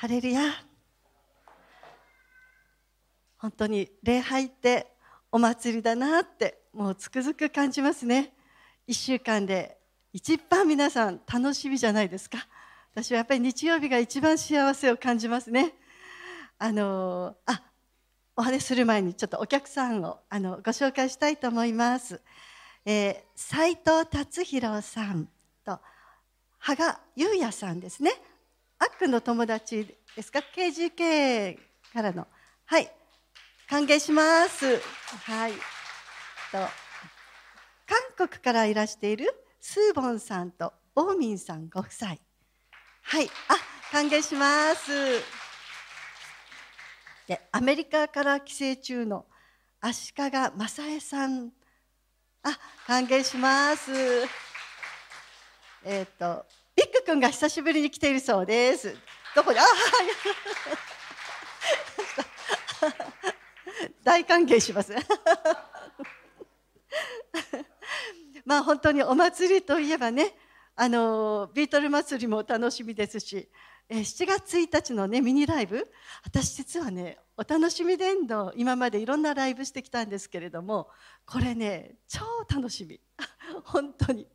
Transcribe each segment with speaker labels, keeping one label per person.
Speaker 1: ハレルヤ。本当に礼拝ってお祭りだなってもうつくづく感じますね。1週間で一番皆さん楽しみじゃないですか。私はやっぱり日曜日が一番幸せを感じますね。あのあお話する前にちょっとお客さんをあのご紹介したいと思います、えー、斉藤達弘さんと羽賀優也さんですね。あっくんの友達ですか？KGK からの。はい。歓迎します。はい。と。韓国からいらしているスーボンさんとオーミンさんご夫妻。はい。あ歓迎します。でアメリカから帰省中の足利正恵さん。あ歓迎します。えっ、ー、と。ビッグ君が久しぶりに来ているそうです。どこであはい大歓迎します。まあ本当にお祭りといえばねあのビートル祭りも楽しみですし7月1日のねミニライブ。私実はねお楽しみ伝道今までいろんなライブしてきたんですけれどもこれね超楽しみ。本当に。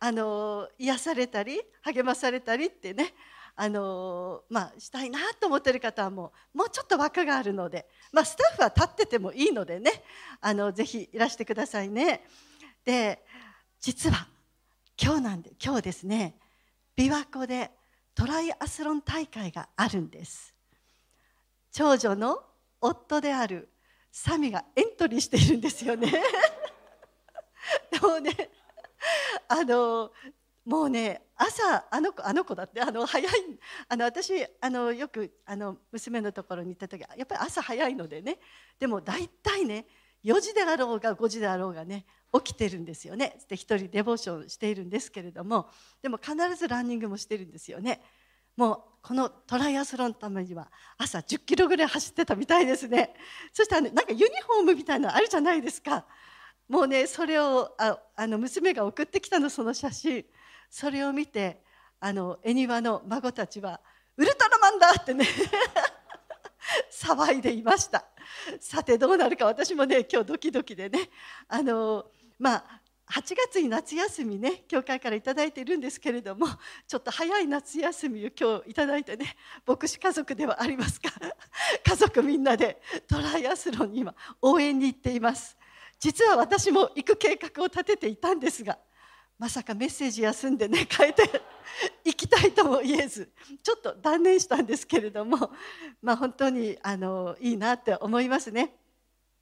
Speaker 1: あの癒されたり励まされたりってねあのまあ、したいなと思ってる方はもうもうちょっと枠があるので、まあ、スタッフは立っててもいいのでねあのぜひいらしてくださいね。で実は今日なんで今日ですね琵琶湖でトライアスロン大会があるんです。長女の夫であるサミがエントリーしているんですよね。でもねあのもうね朝あの子あの子だってあの早いあの私あのよくあの娘のところに行った時やっぱり朝早いのでね。でも大体ね4時であろうが5時であろうがね起きてるんですよね。で一人デボーションしているんですけれどもでも必ずランニングもしてるんですよね。もうこのトライアスロンのためには朝10キロぐらい走ってたみたいですね。そしたらねなんかユニフォームみたいなのあるじゃないですか。もうねそれをああの娘が送ってきたのその写真。それを見てあの恵庭の孫たちは「ウルトラマンだ!」ってね 騒いでいました。さてどうなるか私もね今日ドキドキでね。あのまあ8月に夏休みね教会から頂いているんですけれどもちょっと早い夏休みを今日頂いてね牧師家族ではありますか？家族みんなでトライアスロンに今応援に行っています。実は私も行く計画を立てていたんですがまさかメッセージ休んでね 変えて行きたいとも言えずちょっと断念したんですけれども まあ本当にあのいいなって思いますね。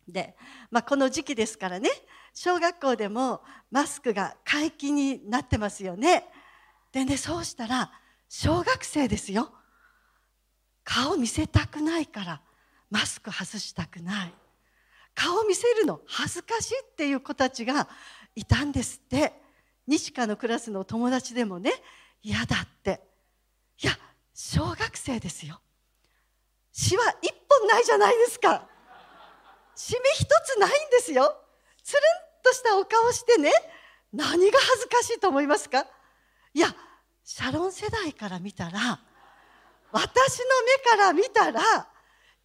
Speaker 1: で、まあ、この時期ですからね小学校でもマスクが解禁になってますよね。でねそうしたら小学生ですよ顔見せたくないからマスク外したくない顔見せるの恥ずかしいっていう子たちがいたんですって西川のクラスの友達でもね嫌だって。いや小学生ですよ。詩は一本ないじゃないですか。締め一つないんですよ。つるんとしたお顔してね何が恥ずかしいと思いますか。いやシャロン世代から見たら私の目から見たら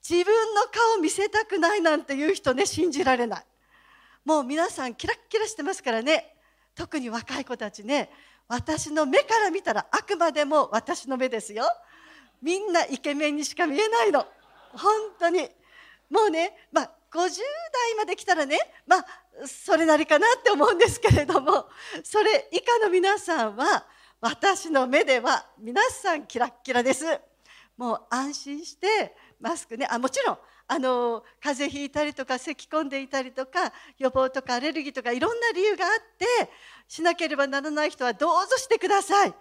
Speaker 1: 自分の顔見せたくないなんていう人ね信じられない。もう皆さんキラッキラしてますからね。特に若い子たちね私の目から見たらあくまでも私の目ですよ。みんなイケメンにしか見えないの。本当に。もうねまあ50代まで来たらねまあそれなりかなって思うんですけれどもそれ以下の皆さんは私の目では皆さんキラッキラです。もう安心してマスクねあもちろんあの風邪ひいたりとか咳き込んでいたりとか予防とかアレルギーとかいろんな理由があってしなければならない人はどうぞしてください。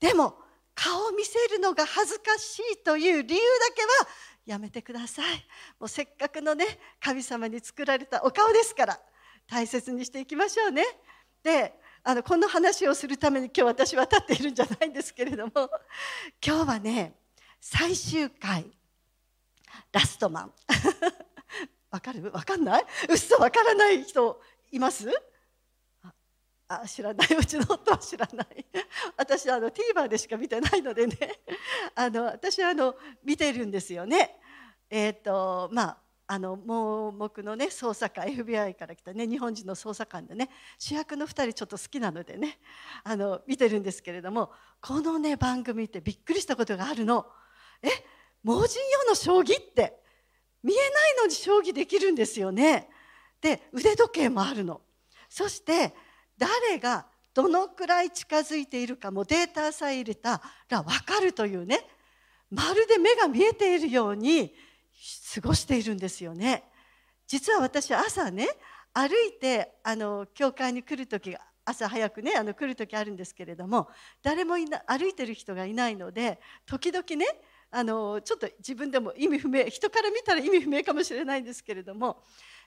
Speaker 1: でも顔を見せるのが恥ずかしいという理由だけはやめてください。もうせっかくのね神様に作られたお顔ですから大切にしていきましょうね。であのこの話をするために今日私は立っているんじゃないんですけれども今日はね最終回。ラストマン。わかる？わかんない？嘘わからない人います？あ知らない うちの夫は知らない私あの TVer でしか見てないのでね あの私はあの見てるんですよね。えっ、とまああの盲目のね捜査官 FBI から来たね日本人の捜査官でね主役の2人ちょっと好きなのでねあの見てるんですけれどもこのね番組ってびっくりしたことがあるの。え盲人用の将棋って見えないのに将棋できるんですよね。で腕時計もあるの。そして誰がどのくらい近づいているかもデータさえ入れたら分かるというねまるで目が見えているように過ごしているんですよね。実は私朝ね歩いてあの教会に来る時朝早くねあの来る時あるんですけれども誰もいな歩いてる人がいないので時々ねあのちょっと自分でも意味不明人から見たら意味不明かもしれないんですけれども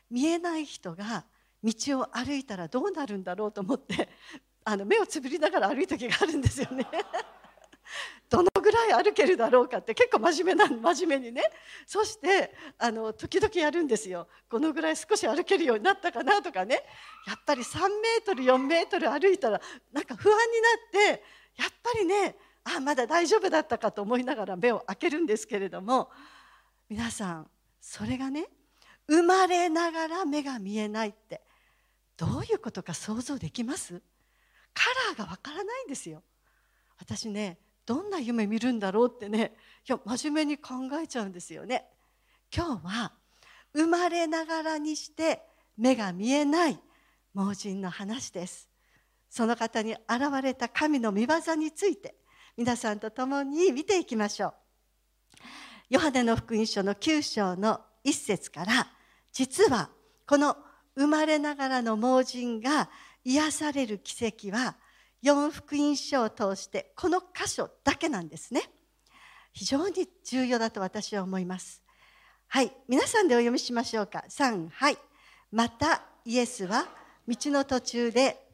Speaker 1: 見えない人が道を歩いたらどうなるんだろうと思って あの目をつぶりながら歩いた時があるんですよね。どのぐらい歩けるだろうかって結構真面目な真面目にね。そしてあの時々やるんですよ。このぐらい少し歩けるようになったかなとかね。やっぱり3メートル4メートル歩いたらなんか不安になってやっぱりねあまだ大丈夫だったかと思いながら目を開けるんですけれども皆さんそれがね生まれながら目が見えないって。どういうことか想像できます？カラーがわからないんですよ。私ねどんな夢見るんだろうってねいや真面目に考えちゃうんですよね。今日は生まれながらにして目が見えない盲人の話です。その方に現れた神の御業について皆さんと共に見ていきましょう。ヨハネの福音書の9章の1節から実はこの生まれながらの盲人が癒される奇跡は四福音書を通してこの箇所だけなんですね。非常に重要だと私は思います。はい。皆さんでお読みしましょうか。3はい。またイエスは道の途中で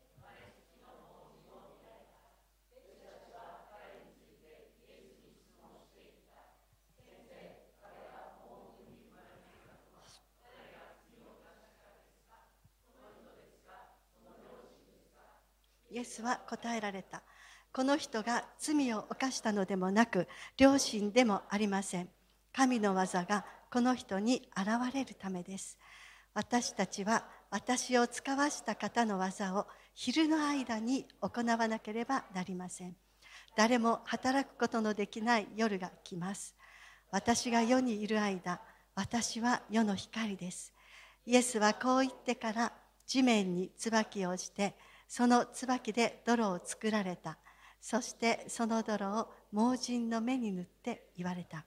Speaker 1: イエスは答えられた。この人が罪を犯したのでもなく、良心でもありません。神の技がこの人に現れるためです。私たちは私を使わした方の技を昼の間に行わなければなりません。誰も働くことのできない夜が来ます。私が世にいる間、私は世の光です。イエスはこう言ってから地面に椿をして、その椿で泥を作られた。そしてその泥を盲人の目に塗って言われた。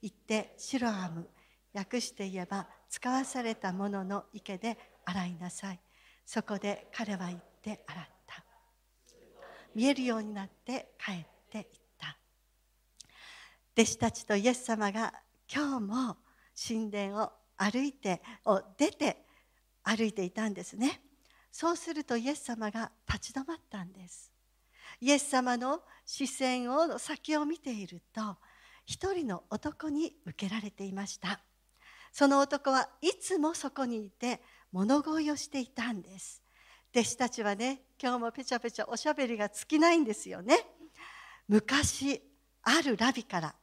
Speaker 1: 言ってシロアム訳して言えば使わされたものの池で洗いなさい。そこで彼は言って洗った。見えるようになって帰っていった。弟子たちとイエス様が今日も神殿を歩いてを出て歩いていたんですね。そうするとイエス様が立ち止まったんです。イエス様の視線を先を見ていると一人の男に受けられていました。その男はいつもそこにいて物乞いをしていたんです。弟子たちはね今日もペチャペチャおしゃべりが尽きないんですよね。昔あるラビから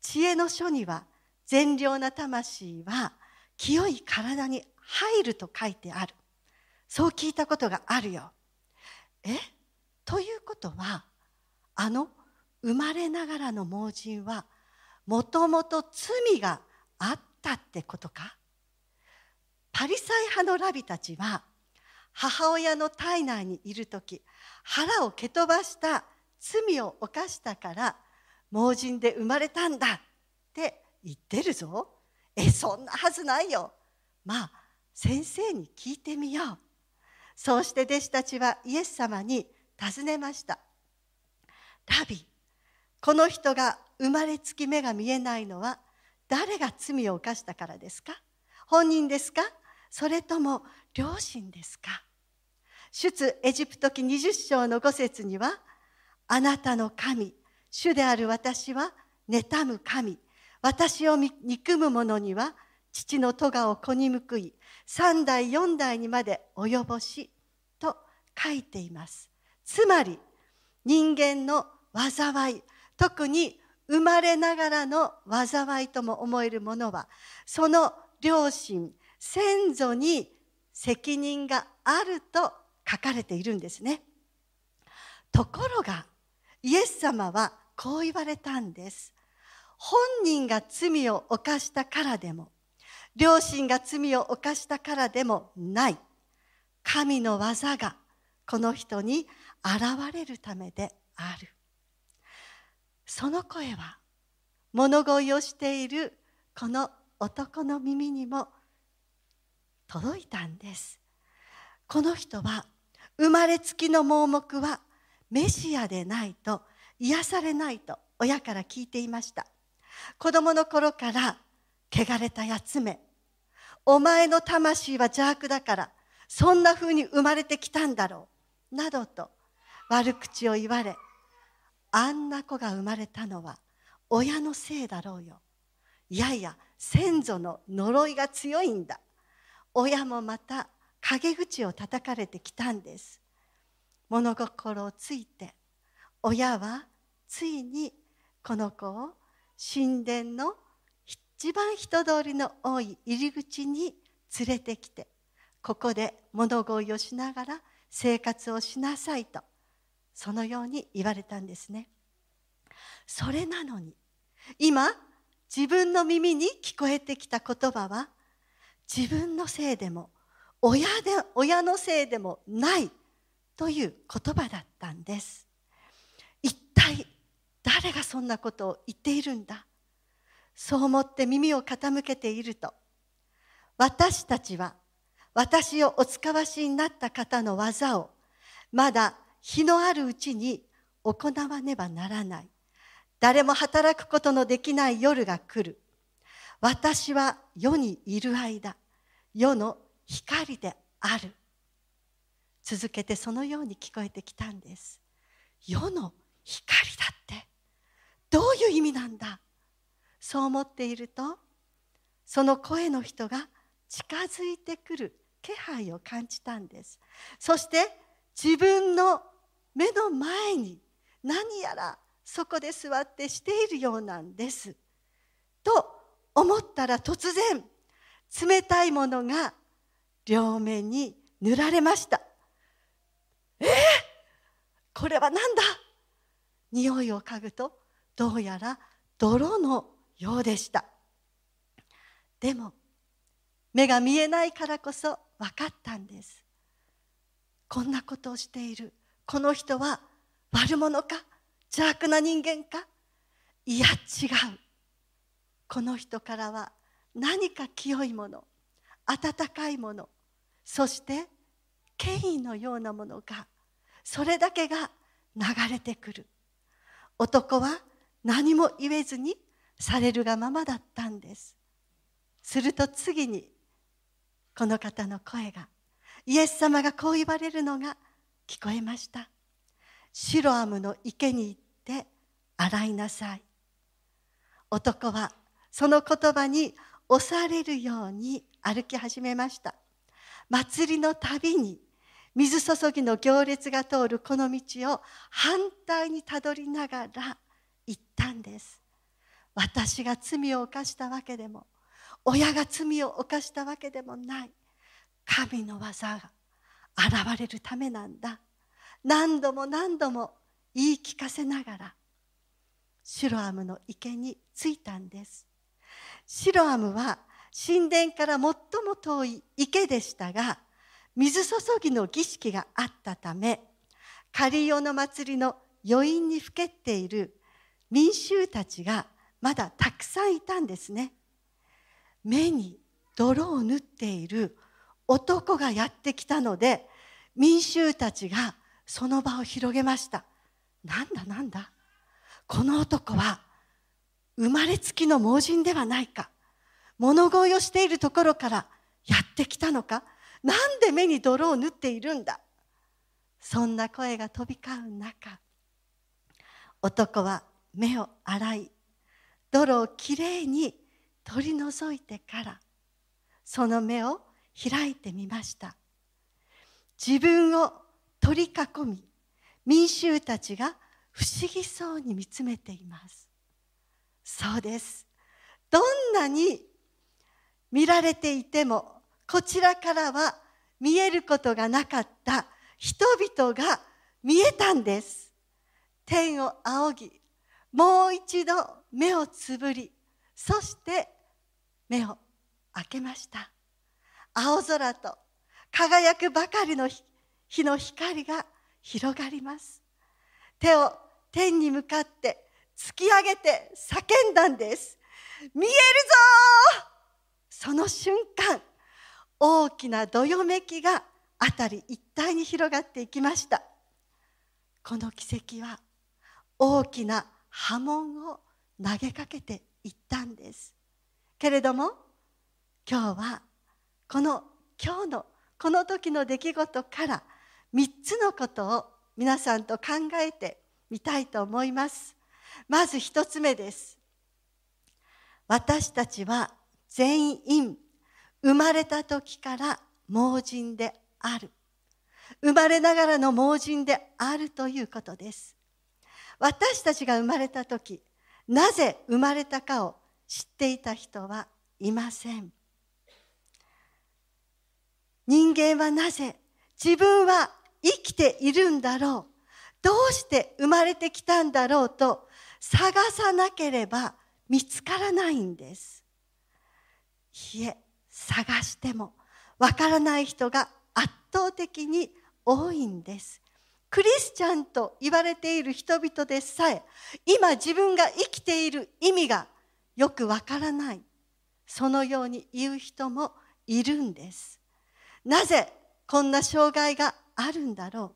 Speaker 1: 知恵の書には善良な魂は清い体に入ると書いてある。そう聞いたことがあるよ。え？ということはあの生まれながらの盲人はもともと罪があったってことか？パリサイ派のラビたちは母親の体内にいる時腹を蹴飛ばした罪を犯したから盲人で生まれたんだって言ってるぞ。えそんなはずないよ。まあ先生に聞いてみよう。そうして弟子たちはイエス様に尋ねましたラビこの人が生まれつき目が見えないのは誰が罪を犯したからですか？本人ですか？それとも両親ですか？出エジプト記20章の5節にはあなたの神主である私は妬む神。私を憎む者には父の咎を子に報い三代四代にまで及ぼしと書いています。つまり人間の災い特に生まれながらの災いとも思えるものはその両親先祖に責任があると書かれているんですね。ところがイエス様はこう言われたんです。本人が罪を犯したからでも両親が罪を犯したからでもない。神の技がこの人に現れるためである。その声は物乞いをしているこの男の耳にも届いたんです。この人は生まれつきの盲目はメシアでないと癒されないと親から聞いていました。子供の頃から汚れたやつめお前の魂は邪悪だからそんな風に生まれてきたんだろうなどと悪口を言われあんな子が生まれたのは親のせいだろうよ。いやいや先祖の呪いが強いんだ。親もまた陰口を叩かれてきたんです。物心をついて親はついにこの子を神殿の一番人通りの多い入り口に連れてきてここで物乞いをしながら生活をしなさいとそのように言われたんですね。それなのに今自分の耳に聞こえてきた言葉は自分のせいでも親で親のせいでもないという言葉だったんです。一体誰がそんなことを言っているんだ？そう思って耳を傾けていると。私たちは私をお使わしになった方の技をまだ日のあるうちに行わねばならない。誰も働くことのできない夜が来る。私は世にいる間世の光である。続けてそのように聞こえてきたんです。世の光だって。どういう意味なんだ？そう思っているとその声の人が近づいてくる気配を感じたんです。そして自分の目の前に何やらそこで座ってしているようなんです。と思ったら突然冷たいものが両面に塗られました。えー、これは何だ？匂いを嗅ぐとどうやら泥のようでした。でも目が見えないからこそ分かったんです。こんなことをしている。この人は悪者か？邪悪な人間か？いや違う。この人からは何か清いもの温かいものそして権威のようなものがそれだけが流れてくる。男は何も言えずにされるがままだったんです。すると次にこの方の声がイエス様がこう言われるのが聞こえました。シロアムの池に行って洗いなさい。男はその言葉に押されるように歩き始めました。祭りのたびに水注ぎの行列が通るこの道を反対にたどりながら行ったんです。私が罪を犯したわけでも親が罪を犯したわけでもない。神の技が現れるためなんだ。何度も何度も言い聞かせながらシロアムの池に着いたんです。シロアムは神殿から最も遠い池でしたが水注ぎの儀式があったためカリオの祭りの余韻にふけっている民衆たちがまだたくさんいたんですね。目に泥を塗っている男がやってきたので民衆たちがその場を広げました。なんだなんだ？この男は生まれつきの盲人ではないか。物乞いをしているところからやってきたのか。なんで目に泥を塗っているんだ？そんな声が飛び交う中男は目を洗い泥をきれいに取り除いてからその目を開いてみました。自分を取り囲み民衆たちが不思議そうに見つめています。そうです。どんなに見られていてもこちらからは見えることがなかった人々が見えたんです。天を仰ぎもう一度目をつぶりそして目を開けました。青空と輝くばかりの日の光が広がります。手を天に向かって突き上げて叫んだんです。見えるぞ！その瞬間大きなどよめきが辺り一帯に広がっていきました。この奇跡は大きな波紋を投げかけていったんです。けれども今日はこの今日のこの時の出来事から3つのことを皆さんと考えてみたいと思います。まず1つ目です。私たちは全員生まれた時から盲人である。生まれながらの盲人であるということです。私たちが生まれた時なぜ生まれたかを知っていた人はいません。人間はなぜ自分は生きているんだろう。どうして生まれてきたんだろうと探さなければ見つからないんです。いえ探してもわからない人が圧倒的に多いんです。クリスチャンと言われている人々でさえ今自分が生きている意味がよくわからない。そのように言う人もいるんです。なぜこんな障害があるんだろ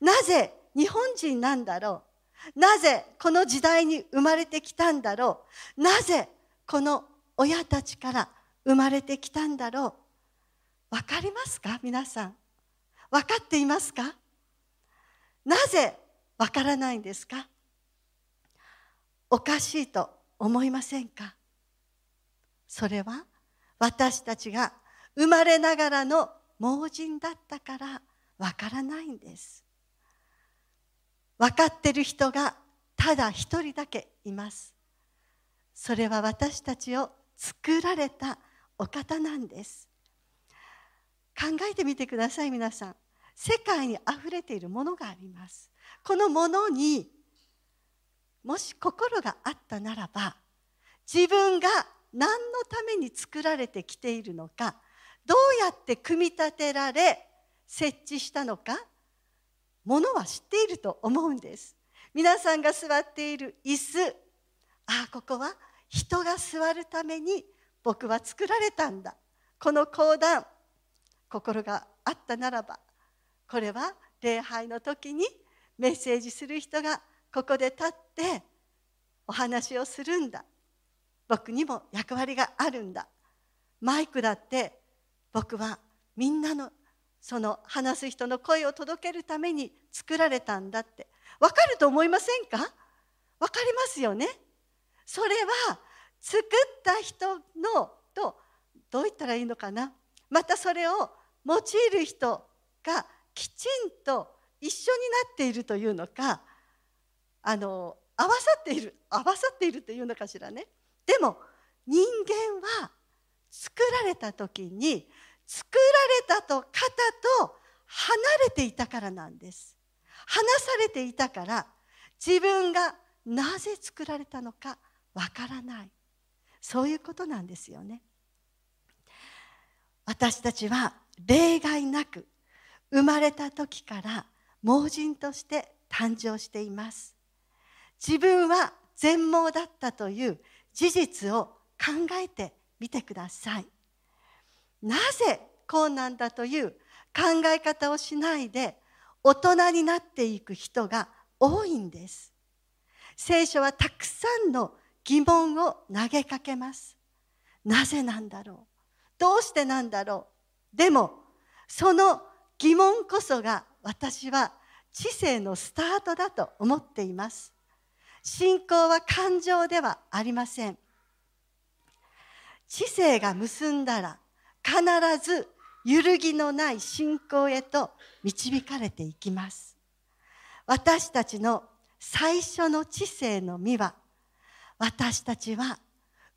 Speaker 1: う。なぜ日本人なんだろう。なぜこの時代に生まれてきたんだろう。なぜこの親たちから生まれてきたんだろう。わかりますか？皆さん。分かっていますか？なぜわからないんですか？おかしいと思いませんか？それは私たちが生まれながらの盲人だったからわからないんです。分かってる人がただ一人だけいます。それは私たちを作られたお方なんです。考えてみてください皆さん。世界にあふれているものがあります。このものにもし心があったならば自分が何のために作られてきているのかどうやって組み立てられ設置したのかものは知っていると思うんです。皆さんが座っている椅子ああここは人が座るために僕は作られたんだ。この講談心があったならばこれは礼拝の時にメッセージする人がここで立ってお話をするんだ。僕にも役割があるんだ。マイクだって僕はみんなのその話す人の声を届けるために作られたんだって。わかると思いませんか？わかりますよね？それは作った人のとどう言ったらいいのかな？またそれを用いる人がきちんと一緒になっているというのかあの合わさっている合わさっているというのかしらね。でも人間は作られた時に作られたと方と離れていたからなんです。離されていたから自分がなぜ作られたのかわからない。そういうことなんですよね。私たちは例外なく生まれた時から盲人として誕生しています。自分は全盲だったという事実を考えてみてください。なぜこうなんだという考え方をしないで大人になっていく人が多いんです。聖書はたくさんの疑問を投げかけます。なぜなんだろう。どうしてなんだろう。でもその疑問こそが私は知性のスタートだと思っています。信仰は感情ではありません。知性が結んだら必ず揺るぎのない信仰へと導かれていきます。私たちの最初の知性の実は私たちは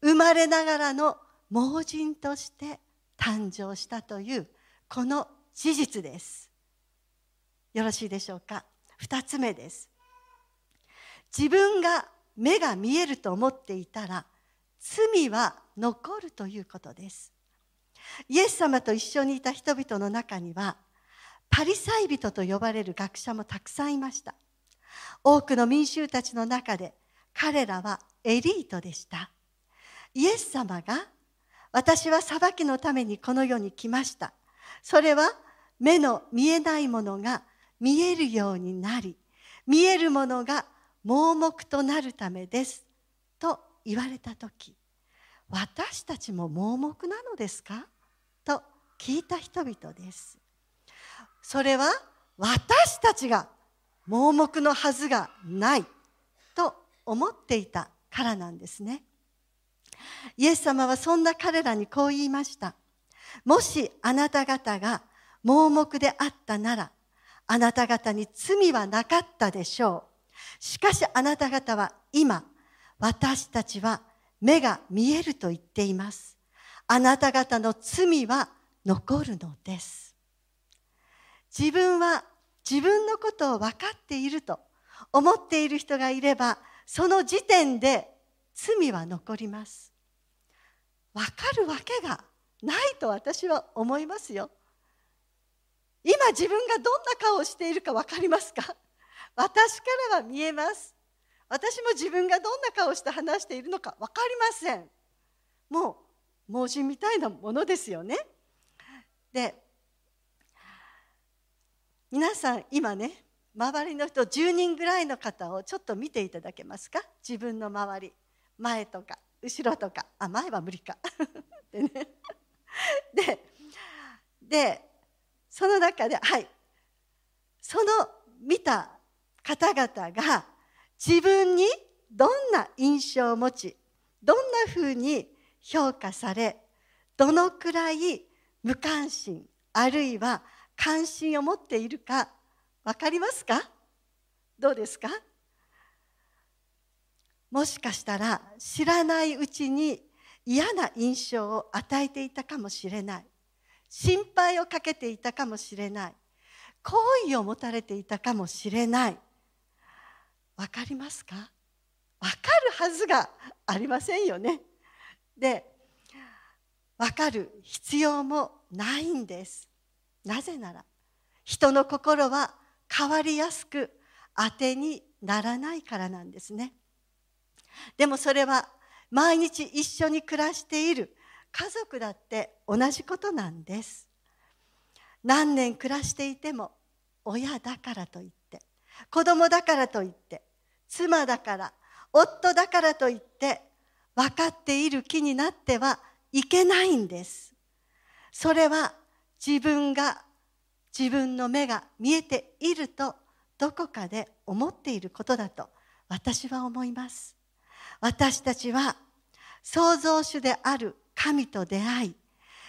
Speaker 1: 生まれながらの盲人として誕生したというこの事実です。よろしいでしょうか？二つ目です。自分が目が見えると思っていたら罪は残るということです。イエス様と一緒にいた人々の中にはパリサイ人と呼ばれる学者もたくさんいました。多くの民衆たちの中で彼らはエリートでした。イエス様が私は裁きのためにこの世に来ました。それは目の見えないものが見えるようになり見えるものが盲目となるためですと言われた時私たちも盲目なのですか？と聞いた人々です。それは私たちが盲目のはずがないと思っていたからなんですね。イエス様はそんな彼らにこう言いました。もしあなた方が盲目であったならあなた方に罪はなかったでしょう。しかしあなた方は今私たちは目が見えると言っています。あなた方の罪は残るのです。自分は自分のことを分かっていると思っている人がいればその時点で罪は残ります。分かるわけがないと私は思いますよ。今自分がどんな顔をしているか分かりますか？私からは見えます。私も自分がどんな顔をして話しているのか分かりません。もう盲人みたいなものですよね。で皆さん今ね周りの人10人ぐらいの方をちょっと見ていただけますか？自分の周り前とか後ろとか。あ前は無理か。でね。ででその中ではい。その見た方々が自分にどんな印象を持ちどんなふうに評価されどのくらい無関心あるいは関心を持っているか分かりますか？どうですか？もしかしたら知らないうちに嫌な印象を与えていたかもしれない。心配をかけていたかもしれない。好意を持たれていたかもしれない。分かりますか？分かるはずがありませんよね。で分かる必要もないんです。なぜなら人の心は変わりやすく当てにならないからなんですね。でもそれは毎日一緒に暮らしている。家族だって同じことなんです。何年暮らしていても親だからといって子供だからといって妻だから夫だからといって分かっている気になってはいけないんです。それは自分が自分の目が見えているとどこかで思っていることだと私は思います。私たちは創造主である神と出会い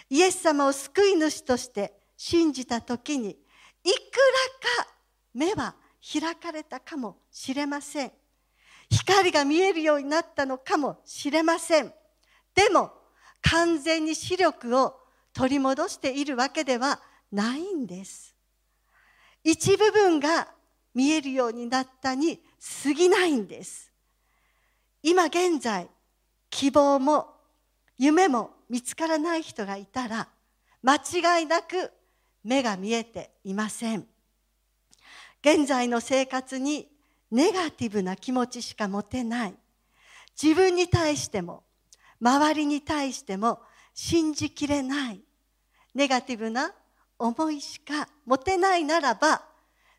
Speaker 1: イエス様を救い主として信じた時にいくらか目は開かれたかもしれません。光が見えるようになったのかもしれません。でも完全に視力を取り戻しているわけではないんです。一部分が見えるようになったに過ぎないんです。今現在希望も夢も見つからない人がいたら間違いなく目が見えていません。現在の生活にネガティブな気持ちしか持てない。自分に対しても周りに対しても信じきれない。ネガティブな思いしか持てないならば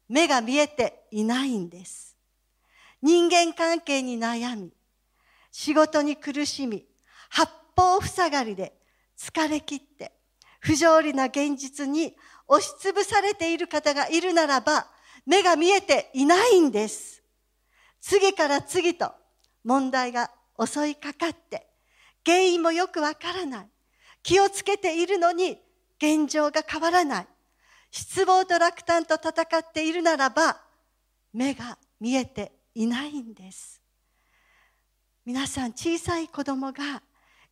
Speaker 1: 目が見えていないんです。人間関係に悩み仕事に苦しみ八方塞がりで疲れ切って不条理な現実に押しつぶされている方がいるならば目が見えていないんです。次から次と問題が襲いかかって原因もよくわからない。気をつけているのに現状が変わらない。失望と落胆と戦っているならば目が見えていないんです。皆さん小さい子供が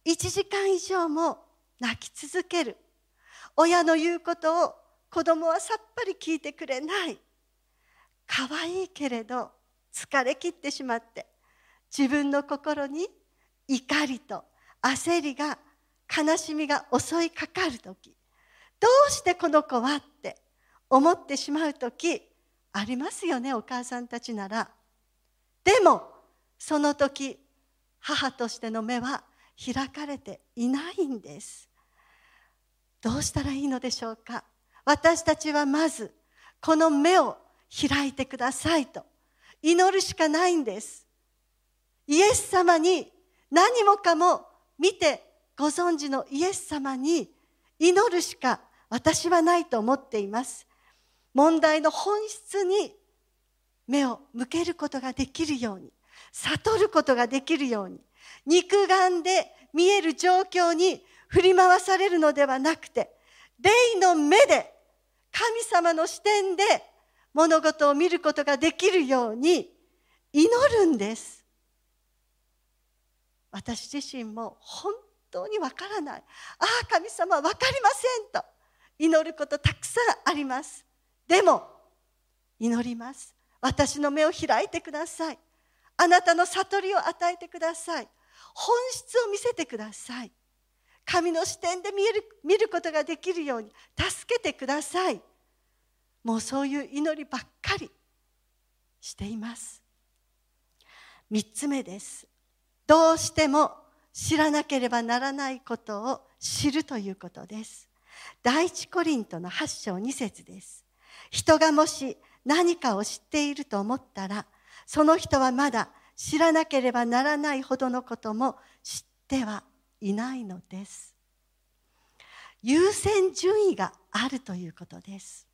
Speaker 1: 1時間以上も泣き続ける。親の言うことを子供はさっぱり聞いてくれない。可愛いけれど疲れ切ってしまって。自分の心に怒りと焦りが悲しみが襲いかかる時。どうしてこの子はって思ってしまう時ありますよねお母さんたちなら。でもその時母としての目は開かれていないんです。どうしたらいいのでしょうか？私たちはまずこの目を開いてくださいと祈るしかないんです。イエス様に何もかも見てご存知のイエス様に祈るしか私はないと思っています。問題の本質に目を向けることができるように、悟ることができるように、肉眼で見える状況に振り回されるのではなくて、霊の目で神様の視点で物事を見ることができるように祈るんです。私自身も本当にわからない。ああ、神様わかりませんと祈ることたくさんあります。でも、祈ります。私の目を開いてください。あなたの悟りを与えてください。本質を見せてください。神の視点で見える見ることができるように助けてください。もうそういう祈りばっかりしています。三つ目です。どうしても知らなければならないことを知るということです。第一コリントの八章二節です。人がもし何かを知っていると思ったら、その人はまだ知らなければならないほどのことも知ってはいないのです。優先順位があるということです。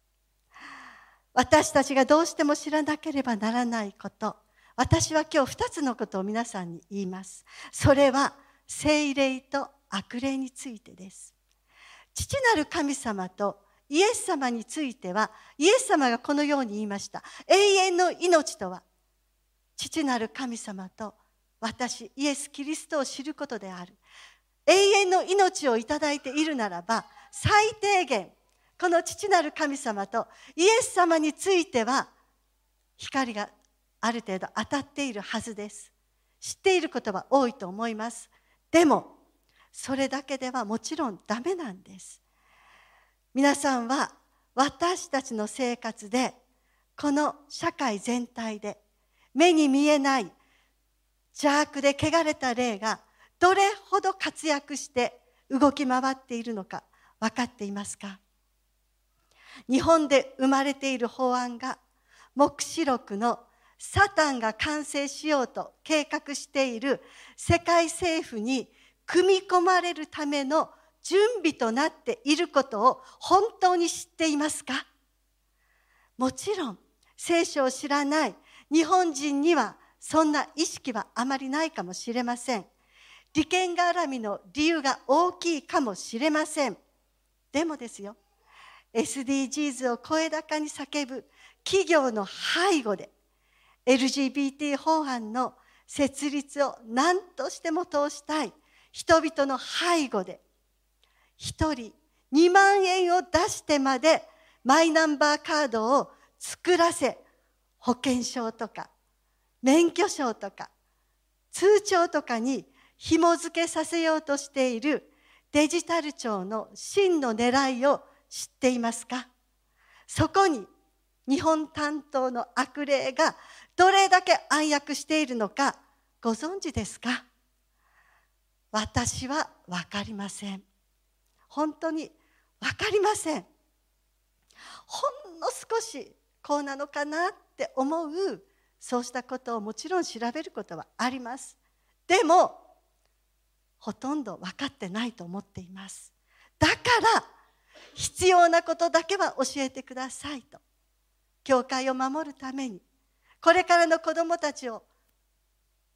Speaker 1: 私たちがどうしても知らなければならないこと。私は今日二つのことを皆さんに言います。それは聖霊と悪霊についてです。父なる神様とイエス様については、イエス様がこのように言いました。永遠の命とは、父なる神様と私、イエス・キリストを知ることである。永遠の命をいただいているならば、最低限、この父なる神様とイエス様については、光がある程度当たっているはずです。知っていることは多いと思います。でも、それだけではもちろんダメなんです。皆さんは私たちの生活でこの社会全体で目に見えない邪悪で汚れた霊がどれほど活躍して動き回っているのか分かっていますか？日本で生まれている法案が黙示録のサタンが完成しようと計画している世界政府に組み込まれるための準備となっていることを本当に知っていますか？もちろん聖書を知らない日本人にはそんな意識はあまりないかもしれません。利権絡みの理由が大きいかもしれません。でもですよ、SDGs を声高に叫ぶ企業の背後で LGBT 法案の設立を何としても通したい人々の背後で1人2万円を出してまでマイナンバーカードを作らせ保険証とか免許証とか通帳とかに紐付けさせようとしているデジタル庁の真の狙いを知っていますか？そこに日本担当の悪霊がどれだけ暗躍しているのかご存知ですか？私は分かりません。本当に分かりません。ほんの少しこうなのかなって思うそうしたことをもちろん調べることはあります。でもほとんど分かってないと思っています。だから必要なことだけは教えてくださいと。教会を守るために。これからの子どもたちを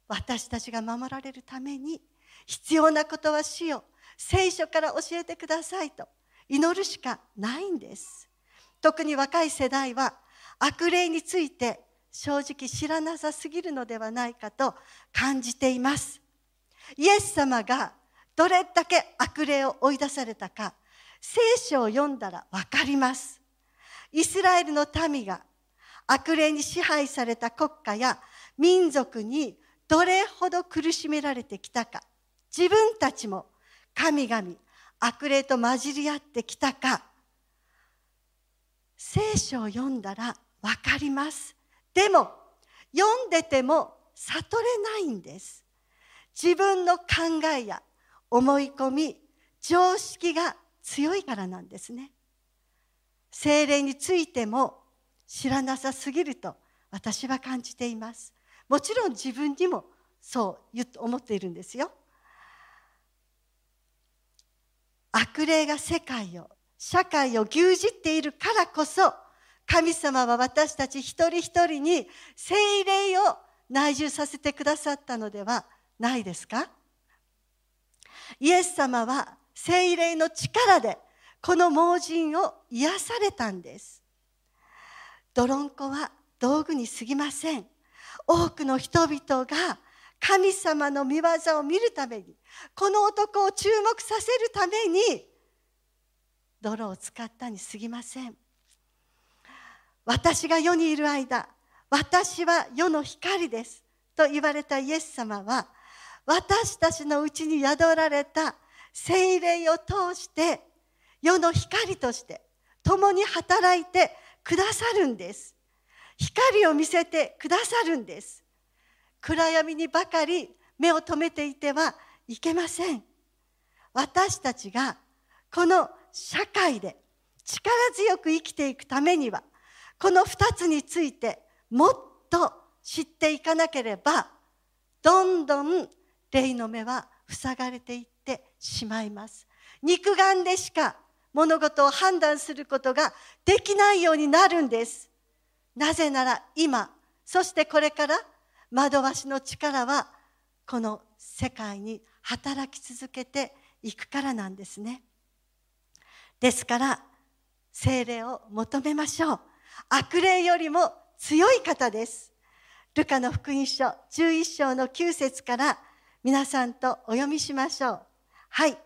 Speaker 1: 私たちが守られるために必要なことはしよ聖書から教えてくださいと。祈るしかないんです。特に若い世代は悪霊について正直知らなさすぎるのではないかと感じています。イエス様がどれだけ悪霊を追い出されたか聖書を読んだら分かります。イスラエルの民が悪霊に支配された国家や民族にどれほど苦しめられてきたか自分たちも神々悪霊と混じり合ってきたか。聖書を読んだら分かります。でも読んでても悟れないんです。自分の考えや思い込み常識が強いからなんですね。精霊についても知らなさすぎると私は感じています。もちろん自分にもそう思っているんですよ。悪霊が世界を社会を牛耳っているからこそ神様は私たち一人一人に精霊を内住させてくださったのではないですか？イエス様は精霊の力でこの盲人を癒されたんです。泥んこは道具に過ぎません。多くの人々が神様の見業を見るためにこの男を注目させるために泥を使ったに過ぎません。私が世にいる間私は世の光ですと言われたイエス様は私たちのうちに宿られた精霊を通して世の光として共に働いてくださるんです。光を見せてくださるんです。暗闇にばかり目を留めていてはいけません。私たちがこの社会で力強く生きていくためにはこの2つについてもっと知っていかなければどんどん霊の目は塞がれていってしまいます。肉眼でしか物事を判断することができないようになるんです。なぜなら今そしてこれから惑わしの力はこの世界に働き続けていくからなんですね。ですから精霊を求めましょう。悪霊よりも強い方です。ルカの福音書11章の9節から皆さんとお読みしましょう。はい。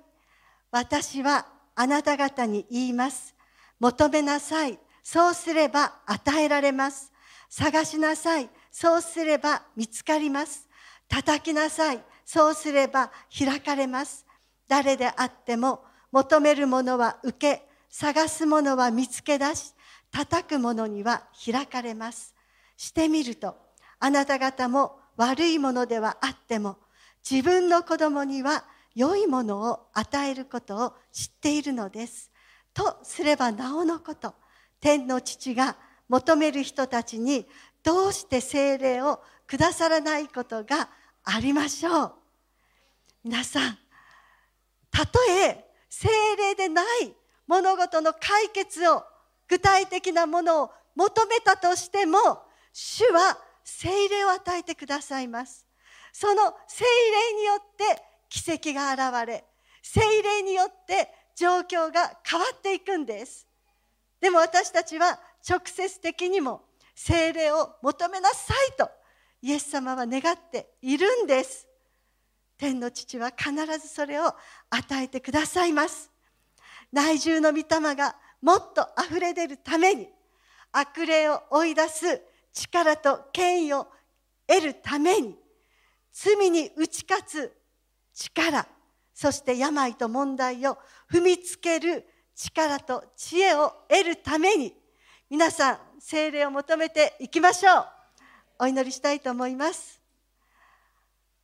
Speaker 1: 私はあなた方に言います。求めなさい。そうすれば与えられます。探しなさい。そうすれば見つかります。叩きなさい。そうすれば開かれます。誰であっても求めるものは受け探すものは見つけ出し叩く者には開かれます。してみると、あなた方も悪いものではあっても、自分の子供には良いものを与えることを知っているのです。とすればなおのこと、天の父が求める人たちにどうして精霊をくださらないことがありましょう。皆さん、たとえ精霊でない物事の解決を具体的なものを求めたとしても主は精霊を与えてくださいます。その精霊によって奇跡が現れ精霊によって状況が変わっていくんです。でも私たちは直接的にも精霊を求めなさいとイエス様は願っているんです。天の父は必ずそれを与えてくださいます。内住の御霊がもっと溢れ出るために悪霊を追い出す力と権威を得るために罪に打ち勝つ力そして病と問題を踏みつける力と知恵を得るために皆さん精霊を求めていきましょう。お祈りしたいと思います。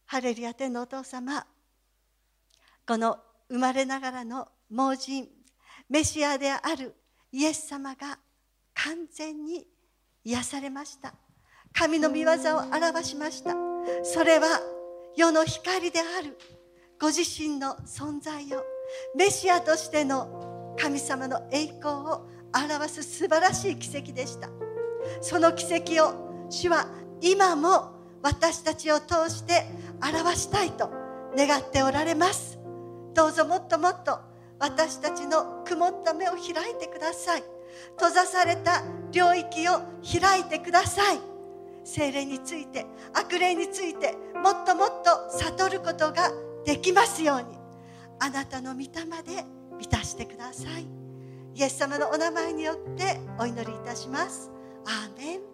Speaker 1: ハレルヤ天のお父様この生まれながらの盲人メシアであるイエス様が完全に癒されました。神の御業を表しました。それは世の光である。ご自身の存在を。メシアとしての神様の栄光を表す素晴らしい奇跡でした。その奇跡を主は今も私たちを通して表したいと願っておられます。どうぞもっともっと私たちの曇った目を開いてください。閉ざされた領域を開いてください。精霊について悪霊についてもっともっと悟ることができますように。あなたの御霊で満たしてください。イエス様のお名前によってお祈りいたします。アーメン。